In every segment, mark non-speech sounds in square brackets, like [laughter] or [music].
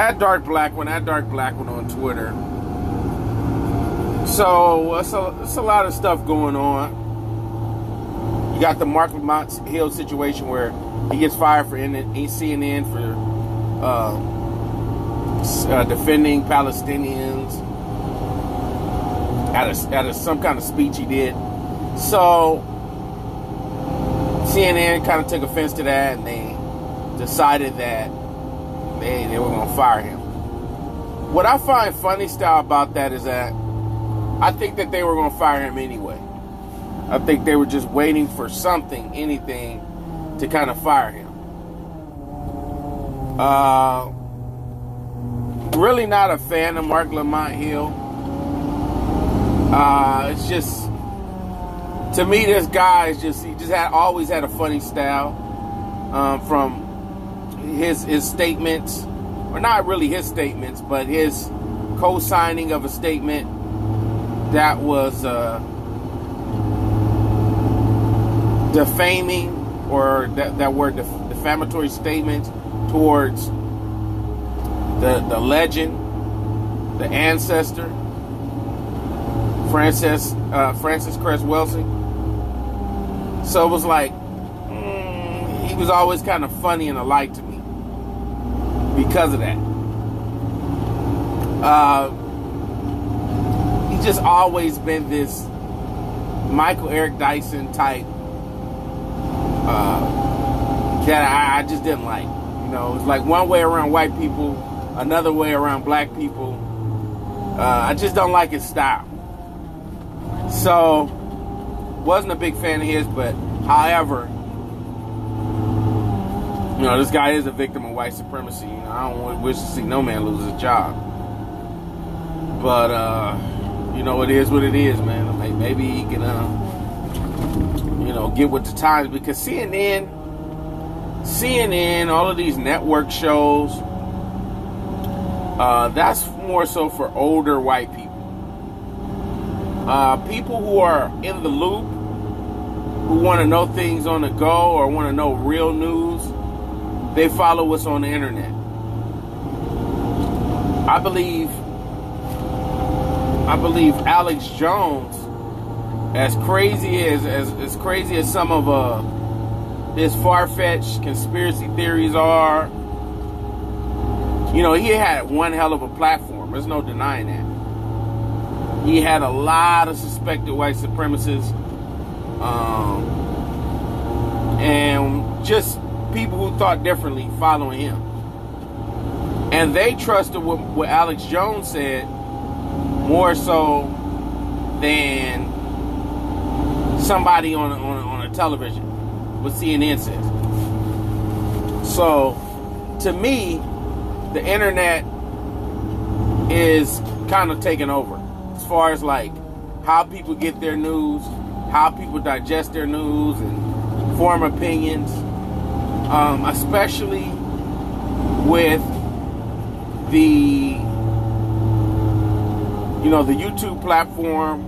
at Dark Black one, at Dark Black one on Twitter. So it's a, it's a lot of stuff going on. You got the Marc Lamont Hill situation where he gets fired for CNN for uh, uh, defending Palestinians at a, at a, some kind of speech he did. So CNN kind of took offense to that, and they decided that they they were to fire him. What I find funny style about that is that I think that they were to fire him anyway. I think they were just waiting for something, anything, to kind of fire him. Uh, really not a fan of Marc Lamont Hill. Uh, it's just to me, this guy is just he just had always had a funny style um, from his his statements, or not really his statements, but his co-signing of a statement that was uh, defaming or that, that were def- defamatory statements towards the the legend, the ancestor, Frances uh, Frances Cress. So it was like mm, he was always kind of funny and alike to me because of that. Uh, he's just always been this Michael Eric Dyson type uh, that I, I just didn't like. You know, it's like one way around white people, another way around black people. Uh, I just don't like his style. So wasn't a big fan of his, but however, you know, this guy is a victim of white supremacy. You know, I don't wish to see no man lose his job. But uh, you know, it is what it is, man. Maybe he can, uh, you know, get with the times because CNN, CNN, all of these network shows, uh, that's more so for older white people. Uh, people who are in the loop, who want to know things on the go or want to know real news, they follow what's on the internet. I believe, I believe Alex Jones, as crazy as as, as crazy as some of uh, his far-fetched conspiracy theories are, you know, he had one hell of a platform. There's no denying that. He had a lot of suspected white supremacists, um, and just people who thought differently following him. And they trusted what, what Alex Jones said more so than somebody on, on, on a television, what CNN says. So, to me, the internet is kind of taking over as far as like how people get their news, how people digest their news, and form opinions, um, especially with the you know the YouTube platform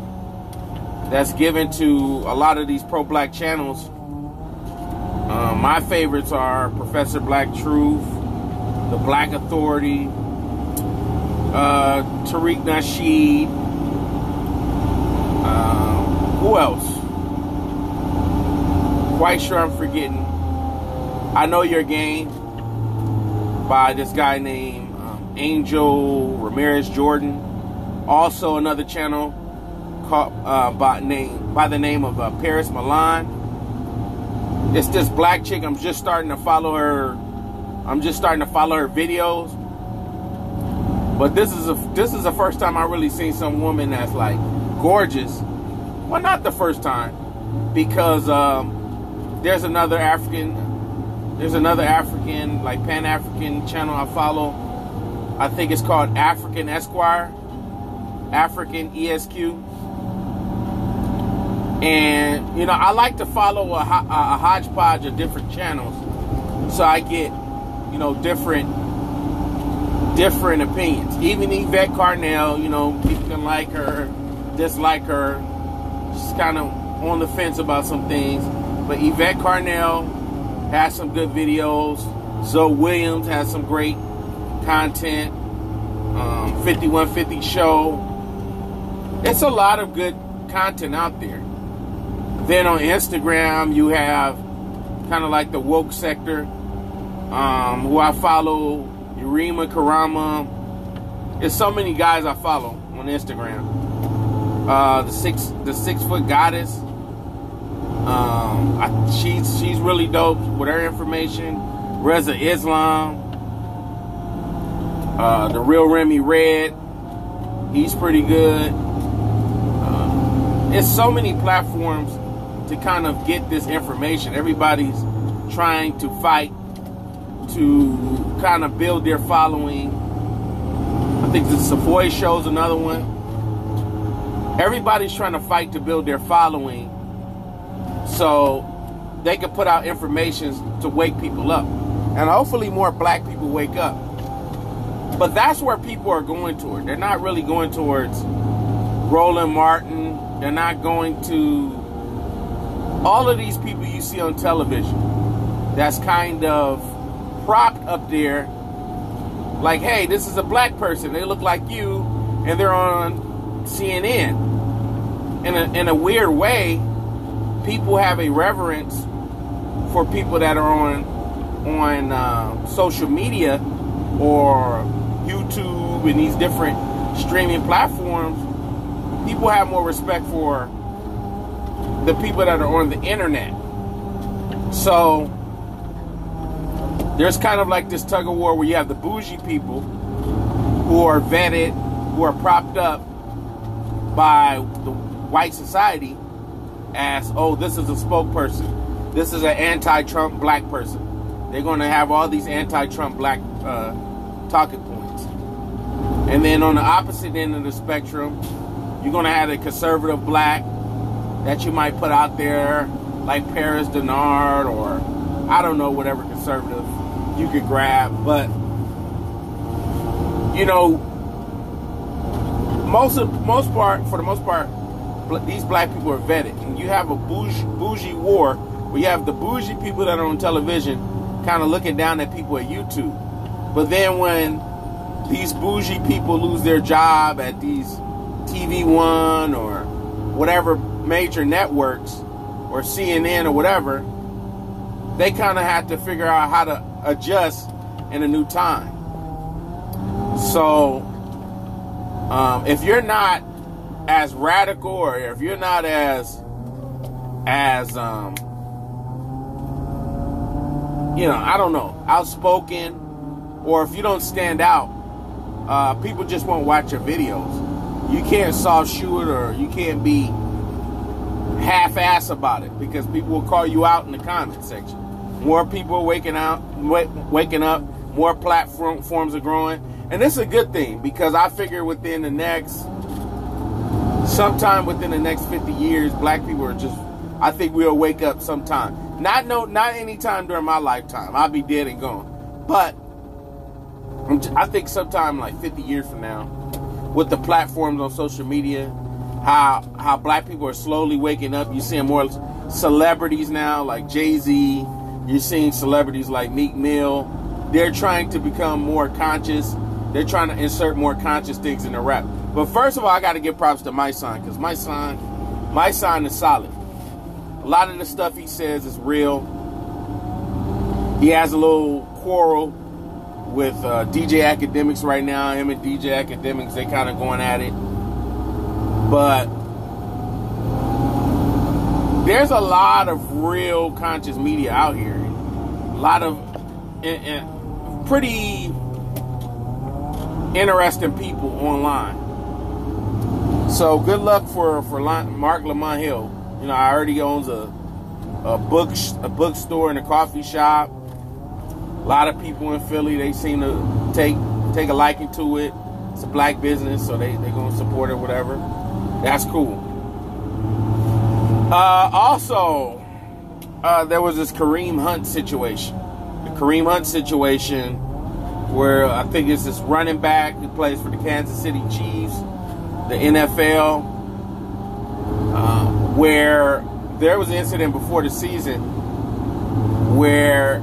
that's given to a lot of these pro-black channels. Um, my favorites are Professor Black Truth, The Black Authority, uh, Tariq Nasheed, um, who else? Quite sure I'm forgetting. I know your game by this guy named um, Angel Ramirez Jordan. Also, another channel called uh, by name by the name of uh, Paris Milan. It's this black chick. I'm just starting to follow her. I'm just starting to follow her videos. But this is a this is the first time I really seen some woman that's like gorgeous. Well, not the first time, because um, there's another African, there's another African like Pan African channel I follow. I think it's called African Esquire, African ESQ. And you know, I like to follow a, a hodgepodge of different channels, so I get you know different different opinions. Even Yvette Carnell, you know, people can like her, dislike her. She's kind of on the fence about some things. But Yvette Carnell has some good videos. Zoe Williams has some great content, um, 5150 show. It's a lot of good content out there. Then on Instagram, you have kind of like the woke sector, um, who I follow, Yurima Karama. There's so many guys I follow on Instagram. Uh, the six the six foot goddess. Um, I, she's she's really dope with her information. Reza Islam, uh, the real Remy Red, he's pretty good. Uh, it's so many platforms to kind of get this information. Everybody's trying to fight to kind of build their following. I think the Savoy show's another one. Everybody's trying to fight to build their following so they can put out information to wake people up. And hopefully more black people wake up. But that's where people are going toward. They're not really going towards Roland Martin. They're not going to all of these people you see on television that's kind of propped up there like, hey, this is a black person. They look like you, and they're on CNN. In a, in a weird way, people have a reverence for people that are on on uh, social media or YouTube and these different streaming platforms. People have more respect for the people that are on the internet. So there's kind of like this tug of war where you have the bougie people who are vetted, who are propped up by the white society as, oh, this is a spokesperson. This is an anti-Trump black person. They're going to have all these anti-Trump black uh, talking points. And then on the opposite end of the spectrum, you're going to have a conservative black that you might put out there, like Paris Dennard or I don't know, whatever conservative you could grab. But you know, most of most part, for the most part, these black people are vetted, and you have a bougie, bougie war where you have the bougie people that are on television, kind of looking down at people at YouTube. But then when these bougie people lose their job at these TV One or whatever major networks or CNN or whatever, they kind of have to figure out how to adjust in a new time. So, um, if you're not as radical or if you're not as as um, you know, I don't know, outspoken, or if you don't stand out, uh, people just won't watch your videos. You can't soft shoot or you can't be half-ass about it because people will call you out in the comment section. More people are waking out, waking up. More platform forms are growing, and this is a good thing because I figure within the next, sometime within the next 50 years, black people are just. I think we'll wake up sometime. Not no, not anytime during my lifetime. I'll be dead and gone. But I think sometime like 50 years from now, with the platforms on social media, how how black people are slowly waking up. You're seeing more celebrities now, like Jay Z. You're seeing celebrities like Meek Mill. They're trying to become more conscious. They're trying to insert more conscious things in the rap. But first of all, I got to give props to my son because my son, my son is solid. A lot of the stuff he says is real. He has a little quarrel with uh, DJ Akademiks right now. Him and DJ Akademiks, they kind of going at it. But there's a lot of real conscious media out here. A lot of and, and pretty interesting people online. So good luck for for Marc Lamont Hill. You know, I already owns a a book a bookstore and a coffee shop. A lot of people in Philly they seem to take take a liking to it. It's a black business, so they they gonna support it, whatever. That's cool. Uh, also, uh, there was this Kareem Hunt situation. The Kareem Hunt situation, where I think it's this running back who plays for the Kansas City Chiefs, the NFL, uh, where there was an incident before the season where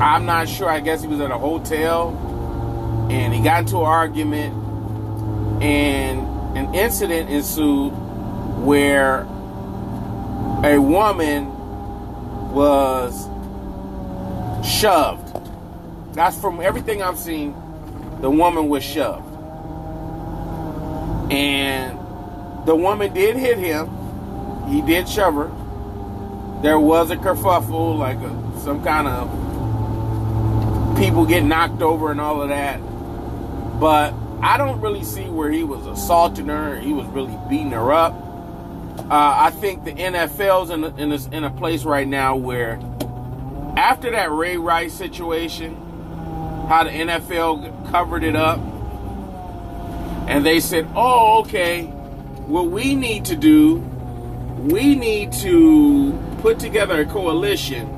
I'm not sure. I guess he was at a hotel and he got into an argument, and an incident ensued where a woman was shoved. That's from everything I've seen. The woman was shoved. And the woman did hit him. He did shove her. There was a kerfuffle, like a, some kind of people get knocked over and all of that. But I don't really see where he was assaulting her. He was really beating her up. Uh, I think the NFL's in a, in, a, in a place right now where after that Ray Rice situation, how the NFL covered it up, and they said, "Oh, okay, what we need to do, we need to put together a coalition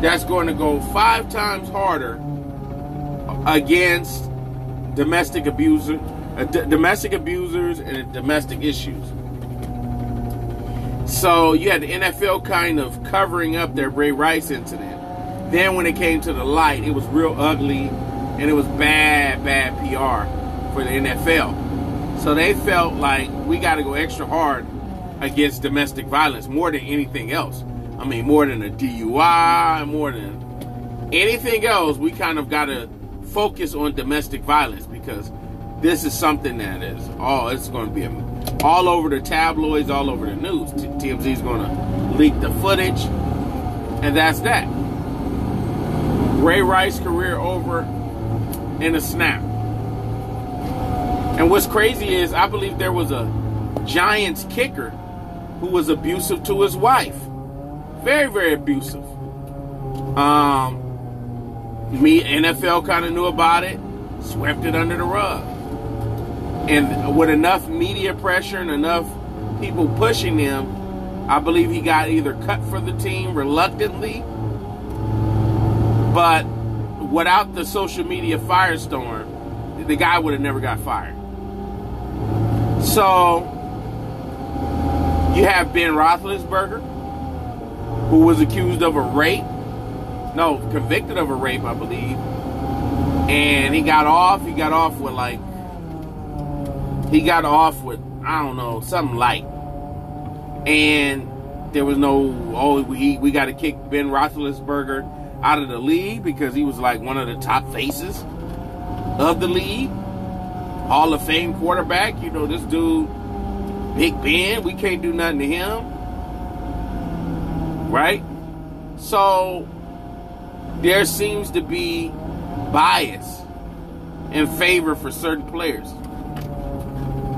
that's going to go five times harder against domestic abuser, uh, domestic abusers, and domestic issues." So you had the NFL kind of covering up their Ray Rice incident. Then when it came to the light, it was real ugly and it was bad, bad PR for the NFL. So they felt like we got to go extra hard against domestic violence more than anything else. I mean, more than a DUI, more than anything else, we kind of got to focus on domestic violence because this is something that is oh, it's going to be all over the tabloids, all over the news. TMZ is going to leak the footage, and that's that. Ray Rice career over in a snap. And what's crazy is I believe there was a Giants kicker who was abusive to his wife. Very, very abusive. Um, me, NFL kind of knew about it, swept it under the rug. And with enough media pressure and enough people pushing him, I believe he got either cut for the team reluctantly, but without the social media firestorm, the guy would have never got fired. So you have Ben Roethlisberger, who was accused of a rape, no, convicted of a rape, I believe, and he got off. He got off with like, he got off with I don't know something light, and there was no oh we we got to kick Ben Roethlisberger out of the league because he was like one of the top faces of the league. Hall of Fame quarterback. You know, this dude, Big Ben, we can't do nothing to him. Right? So there seems to be bias in favor for certain players.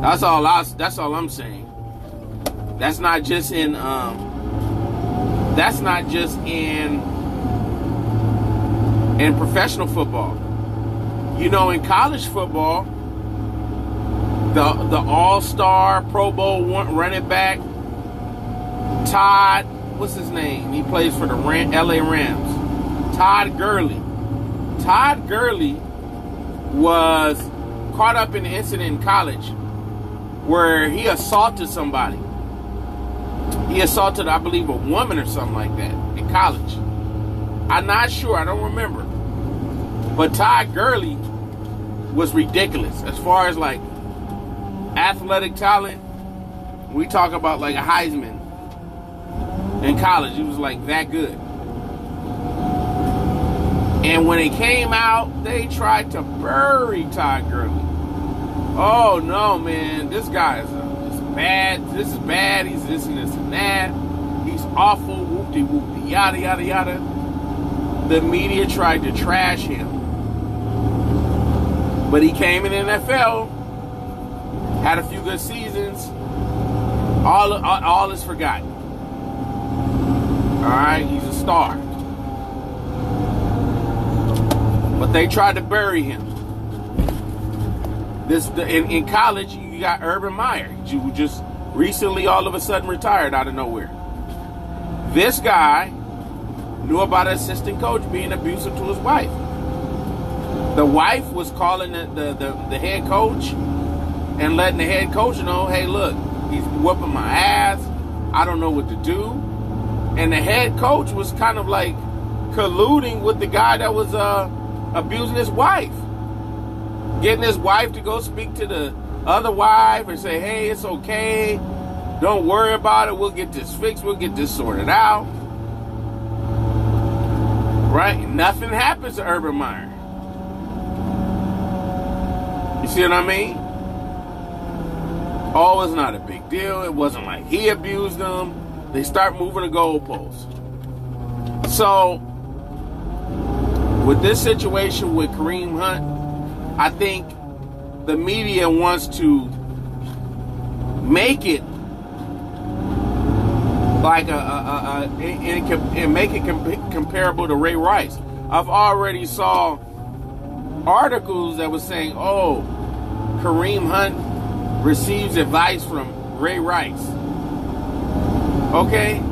That's all I that's all I'm saying. That's not just in um that's not just in in professional football. You know, in college football, the the All Star Pro Bowl running back Todd, what's his name? He plays for the L.A. Rams. Todd Gurley. Todd Gurley was caught up in an incident in college where he assaulted somebody. He assaulted, I believe, a woman or something like that in college. I'm not sure. I don't remember. But Todd Gurley was ridiculous as far as like athletic talent. We talk about like a Heisman in college. He was like that good. And when it came out, they tried to bury Todd Gurley. Oh no, man, this guy is, uh, is bad. This is bad. He's this and this and that. He's awful. Whoopty whoopty yada yada yada. The media tried to trash him. But he came in the NFL, had a few good seasons. All, all, all is forgotten. All right, he's a star. But they tried to bury him. This in, in college, you got Urban Meyer, who just recently all of a sudden retired out of nowhere. This guy knew about an assistant coach being abusive to his wife. The wife was calling the, the, the, the head coach and letting the head coach know, hey, look, he's whooping my ass. I don't know what to do. And the head coach was kind of like colluding with the guy that was uh, abusing his wife. getting his wife to go speak to the other wife and say, hey, it's okay. Don't worry about it. We'll get this fixed. We'll get this sorted out. Right? Nothing happens to Urban Meyer. You see what I mean? Oh, it's not a big deal. It wasn't like he abused them. They start moving the goalposts. So, with this situation with Kareem Hunt, I think the media wants to make it like a, a, a, a and, and, make it com- comparable to Ray Rice. I've already saw articles that was saying, "Oh, Kareem Hunt receives advice from Ray Rice." Okay,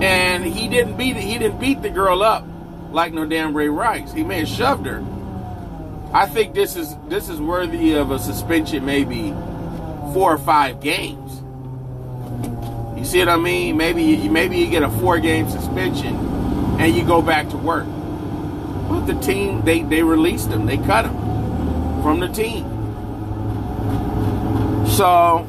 and he didn't beat he didn't beat the girl up like no damn Ray Rice. He may have shoved her. I think this is this is worthy of a suspension, maybe four or five games. You see what I mean? Maybe maybe you get a four game suspension and you go back to work. But the team they they released him, they cut him from the team. So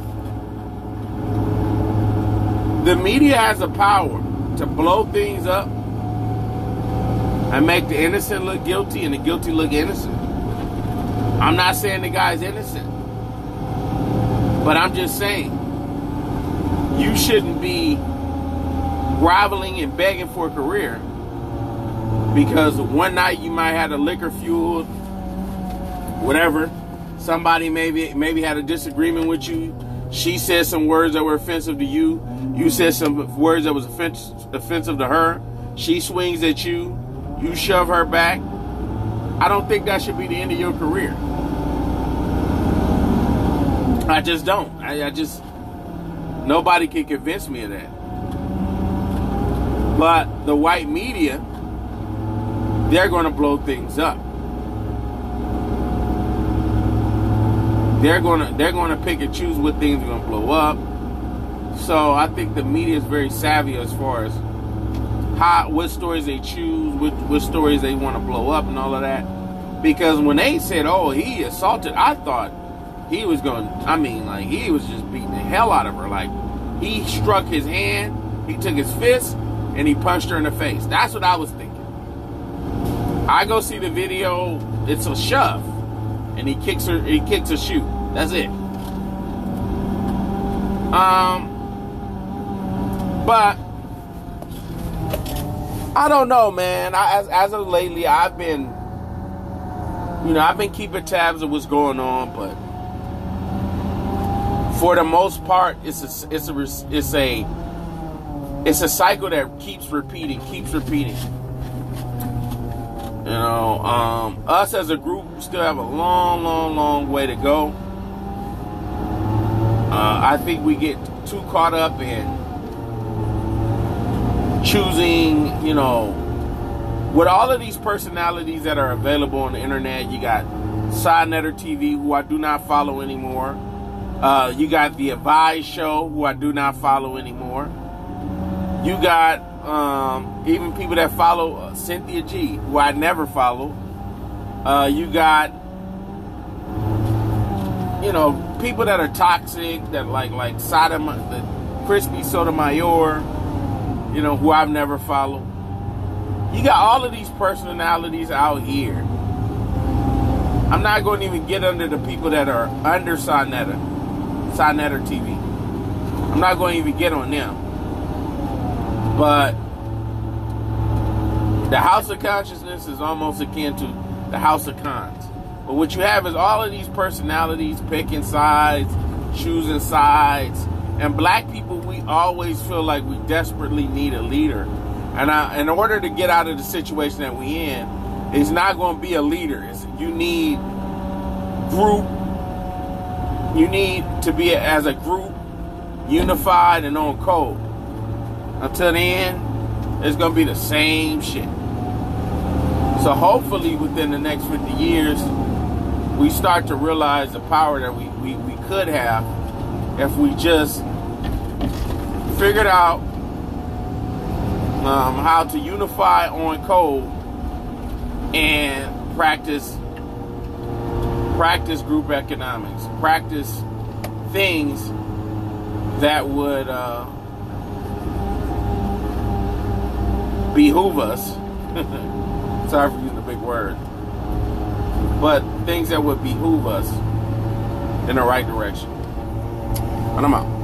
the media has the power to blow things up and make the innocent look guilty and the guilty look innocent. I'm not saying the guy's innocent, but I'm just saying you shouldn't be groveling and begging for a career because one night you might have a liquor fueled, whatever. Somebody maybe maybe had a disagreement with you. She said some words that were offensive to you. You said some words that was offensive to her. She swings at you. You shove her back. I don't think that should be the end of your career. I just don't. I, I just nobody can convince me of that. But the white media, they're going to blow things up. They're to they're to pick and choose what things are to blow up. So I think the media is very savvy as far as how what stories they choose, what what stories they want to blow up, and all of that. Because when they said, "Oh, he assaulted," I thought he was going. to I mean, like he was just beating the hell out of her. Like he struck his hand, he took his fist, and he punched her in the face. That's what I was thinking. I go see the video. It's a shove, and he kicks her. He kicks a shoe. That's it. Um, but I don't know, man. I, as as of lately, I've been, you know, I've been keeping tabs of what's going on, but for the most part, it's a it's a it's a it's a cycle that keeps repeating, keeps repeating. You know, um, us as a group still have a long, long, long way to go. Uh, I think we get too caught up in choosing, you know, with all of these personalities that are available on the internet, you got Sidenetter TV, who I do not follow anymore. Uh, you got the Advice Show, who I do not follow anymore. You got um, even people that follow uh, Cynthia G, who I never follow. Uh, you got, you know, people that are toxic, that like like Sodom, the Crispy Sotomayor you know, who I've never followed. You got all of these personalities out here. I'm not going to even get under the people that are under Sinetter, Sinetter TV. I'm not going to even get on them. But the House of Consciousness is almost akin to the House of Cons. But what you have is all of these personalities picking sides, choosing sides, and black people, we always feel like we desperately need a leader. And I, in order to get out of the situation that we in, it's not going to be a leader. It's, you need group. You need to be as a group, unified and on code. Until then, it's going to be the same shit. So hopefully, within the next 50 years, we start to realize the power that we, we, we could have if we just figured out um, how to unify on code and practice practice group economics, practice things that would uh, behoove us. [laughs] Sorry for using a big word. But things that would behoove us in the right direction. And I'm out.